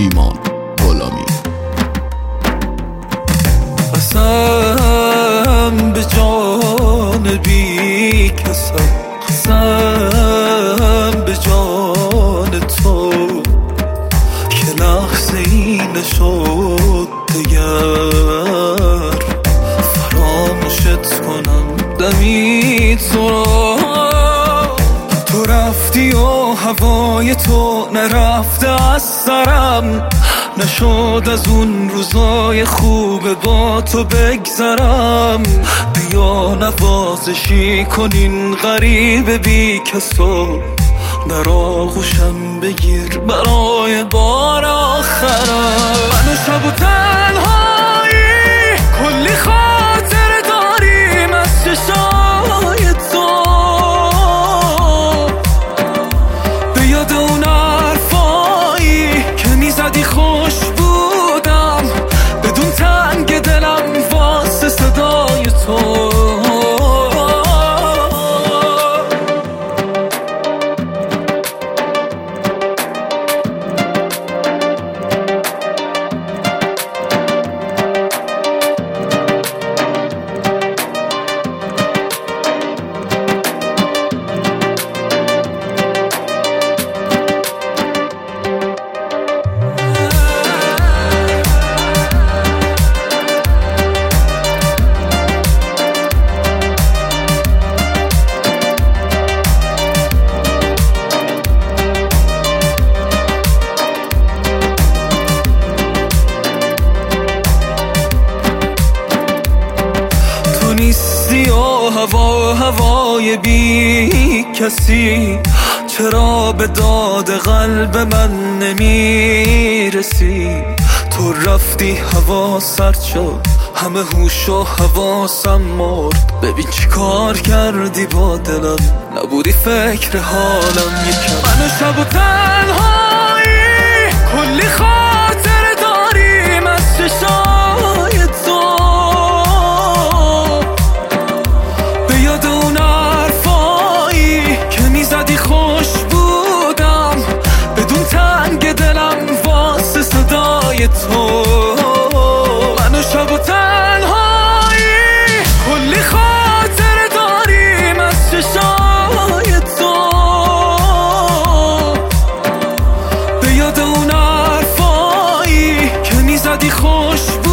ایمان. غلامی قسم به جان بی کسم قسم به جان تو. که لحظه ای نشد دگر. فراموشت کنم دمی تو تو رفتی و هوای تو نرفته از سرم. نشد از اون روزای خوب با تو بگذرم. بیا نوازشی کنین غریب بی کسو. در آغوشم بگیر برای بار آخرم. منو شب و نیستی و هوا هوای بی کسی. چرا به داد قلب من نمی‌رسی؟ تو رفتی هوا سرد شد. همه هوش و حواسم مرد. ببین چی کار کردی با دلم؟ نبودی فکر حالم یکم. منو شب و تو. منو شب و تنهایی. کلی خاطر داریم از چشای تو. به یاد اون عرفایی که می‌زدی خوش بود